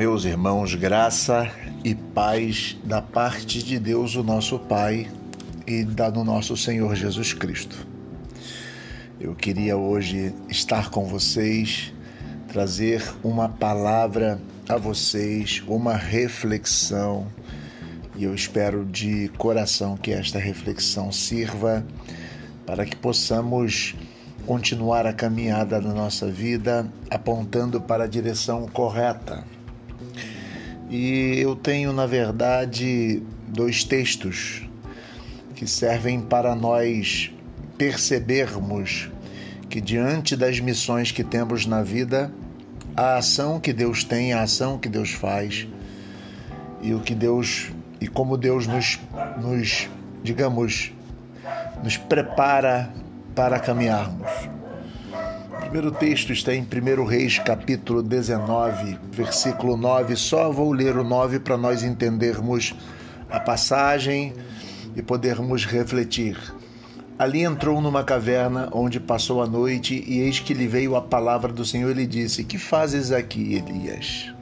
Meus irmãos, graça e paz da parte de Deus, o nosso Pai, e da do nosso Senhor Jesus Cristo. Eu queria hoje estar com vocês, trazer uma palavra a vocês, uma reflexão, e eu espero de coração que esta reflexão sirva para que possamos continuar a caminhada da nossa vida apontando para a direção correta e eu tenho, na verdade, dois textos que servem para nós percebermos que, diante das missões que temos na vida, a ação que Deus tem, a ação que Deus faz e o que Deus e como Deus nos, nos digamos, nos prepara para caminharmos primeiro texto está em 1 Reis, capítulo 19, versículo 9. Só vou ler o 9 para nós entendermos a passagem e podermos refletir. Ali entrou numa caverna onde passou a noite, e eis que lhe veio a palavra do Senhor e lhe disse: Que fazes aqui, Elias?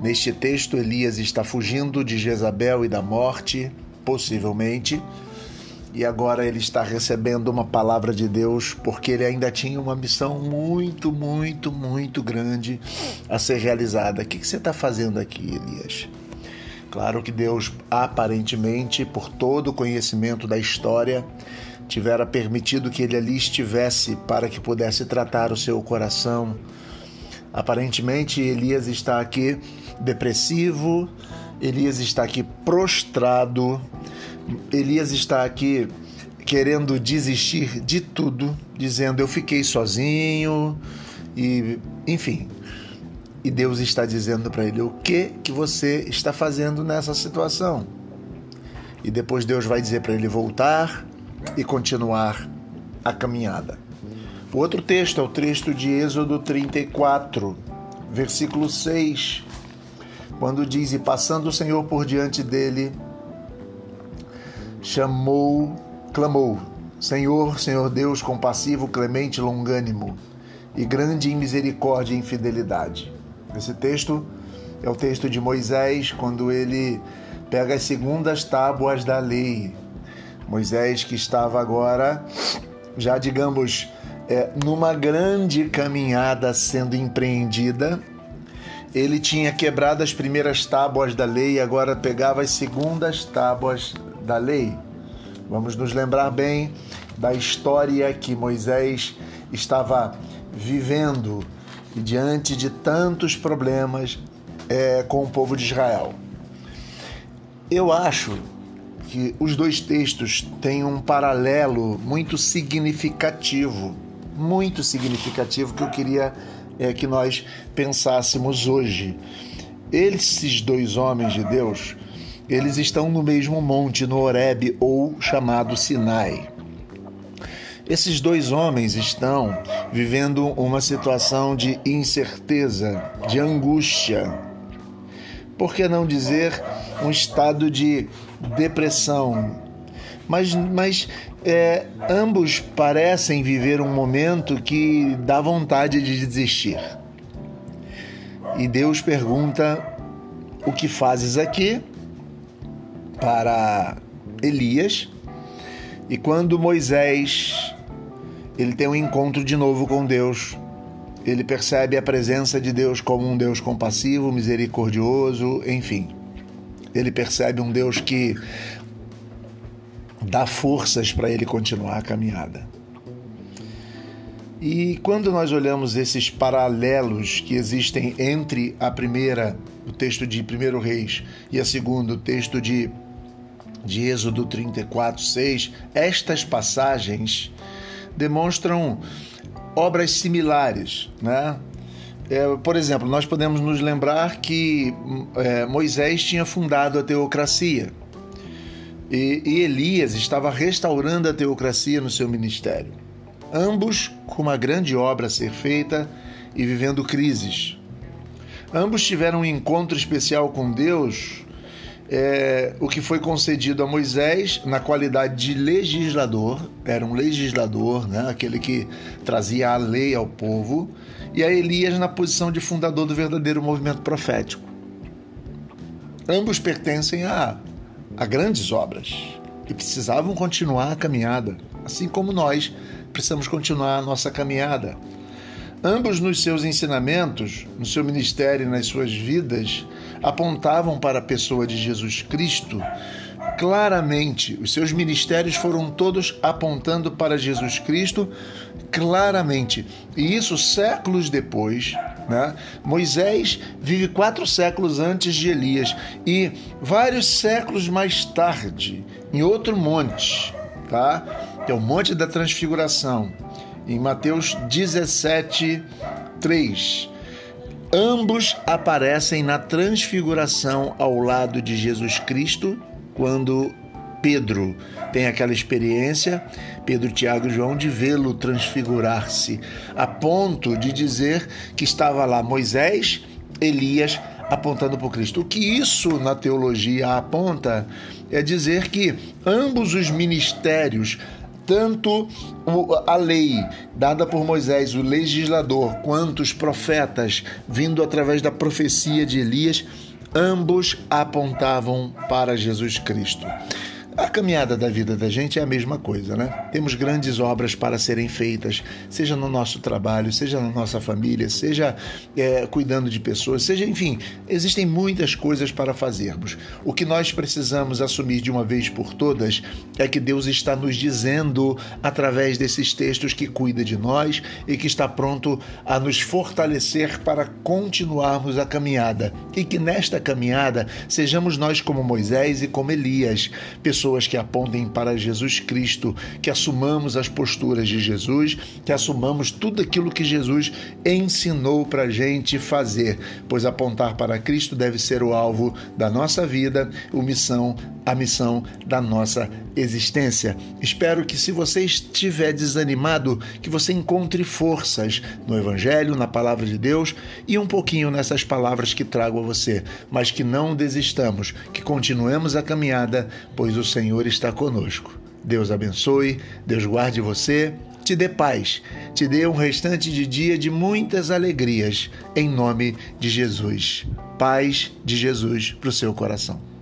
Neste texto, Elias está fugindo de Jezabel e da morte, possivelmente e agora ele está recebendo uma palavra de Deus porque ele ainda tinha uma missão muito, muito, muito grande a ser realizada. O que você está fazendo aqui, Elias? Claro que Deus, aparentemente, por todo o conhecimento da história, tivera permitido que ele ali estivesse para que pudesse tratar o seu coração. Aparentemente, Elias está aqui depressivo, Elias está aqui prostrado, Elias está aqui querendo desistir de tudo, dizendo eu fiquei sozinho e enfim. E Deus está dizendo para ele o que que você está fazendo nessa situação. E depois Deus vai dizer para ele voltar e continuar a caminhada. O outro texto é o texto de Êxodo 34, versículo 6, quando diz: E passando o Senhor por diante dele, chamou, clamou: Senhor, Senhor Deus, compassivo, clemente, longânimo e grande em misericórdia e em fidelidade. Esse texto é o texto de Moisés, quando ele pega as segundas tábuas da lei. Moisés, que estava agora, já digamos, é, numa grande caminhada sendo empreendida, ele tinha quebrado as primeiras tábuas da lei e agora pegava as segundas tábuas da lei. Vamos nos lembrar bem da história que Moisés estava vivendo diante de tantos problemas é, com o povo de Israel. Eu acho que os dois textos têm um paralelo muito significativo, muito significativo que eu queria é, que nós pensássemos hoje. Esses dois homens de Deus eles estão no mesmo monte, no Horeb, ou chamado Sinai. Esses dois homens estão vivendo uma situação de incerteza, de angústia. Por que não dizer um estado de depressão? Mas, mas é, ambos parecem viver um momento que dá vontade de desistir. E Deus pergunta: O que fazes aqui? Para Elias. E quando Moisés ele tem um encontro de novo com Deus, ele percebe a presença de Deus como um Deus compassivo, misericordioso, enfim. Ele percebe um Deus que dá forças para ele continuar a caminhada. E quando nós olhamos esses paralelos que existem entre a primeira, o texto de 1 Reis, e a segunda, o texto de de Êxodo 34, 6, estas passagens demonstram obras similares, né? É, por exemplo, nós podemos nos lembrar que é, Moisés tinha fundado a teocracia e, e Elias estava restaurando a teocracia no seu ministério. Ambos com uma grande obra a ser feita e vivendo crises. Ambos tiveram um encontro especial com Deus é, o que foi concedido a Moisés na qualidade de legislador, era um legislador, né, aquele que trazia a lei ao povo, e a Elias na posição de fundador do verdadeiro movimento profético. Ambos pertencem a, a grandes obras e precisavam continuar a caminhada, assim como nós precisamos continuar a nossa caminhada. Ambos, nos seus ensinamentos, no seu ministério e nas suas vidas, apontavam para a pessoa de Jesus Cristo claramente. Os seus ministérios foram todos apontando para Jesus Cristo claramente. E isso séculos depois. Né? Moisés vive quatro séculos antes de Elias e vários séculos mais tarde, em outro monte, tá? que é o Monte da Transfiguração em Mateus 17, 3. Ambos aparecem na transfiguração ao lado de Jesus Cristo, quando Pedro tem aquela experiência, Pedro, Tiago e João, de vê-lo transfigurar-se, a ponto de dizer que estava lá Moisés, Elias, apontando para Cristo. O que isso na teologia aponta é dizer que ambos os ministérios tanto a lei dada por Moisés, o legislador, quanto os profetas, vindo através da profecia de Elias, ambos apontavam para Jesus Cristo. A caminhada da vida da gente é a mesma coisa, né? Temos grandes obras para serem feitas, seja no nosso trabalho, seja na nossa família, seja é, cuidando de pessoas, seja, enfim, existem muitas coisas para fazermos. O que nós precisamos assumir de uma vez por todas é que Deus está nos dizendo, através desses textos, que cuida de nós e que está pronto a nos fortalecer para continuarmos a caminhada. E que nesta caminhada sejamos nós como Moisés e como Elias, pessoas pessoas que apontem para Jesus Cristo, que assumamos as posturas de Jesus, que assumamos tudo aquilo que Jesus ensinou para a gente fazer, pois apontar para Cristo deve ser o alvo da nossa vida, o missão, a missão da nossa existência. Espero que se você estiver desanimado, que você encontre forças no Evangelho, na palavra de Deus e um pouquinho nessas palavras que trago a você, mas que não desistamos, que continuemos a caminhada, pois o Senhor está conosco. Deus abençoe, Deus guarde você, te dê paz, te dê um restante de dia de muitas alegrias, em nome de Jesus. Paz de Jesus para o seu coração.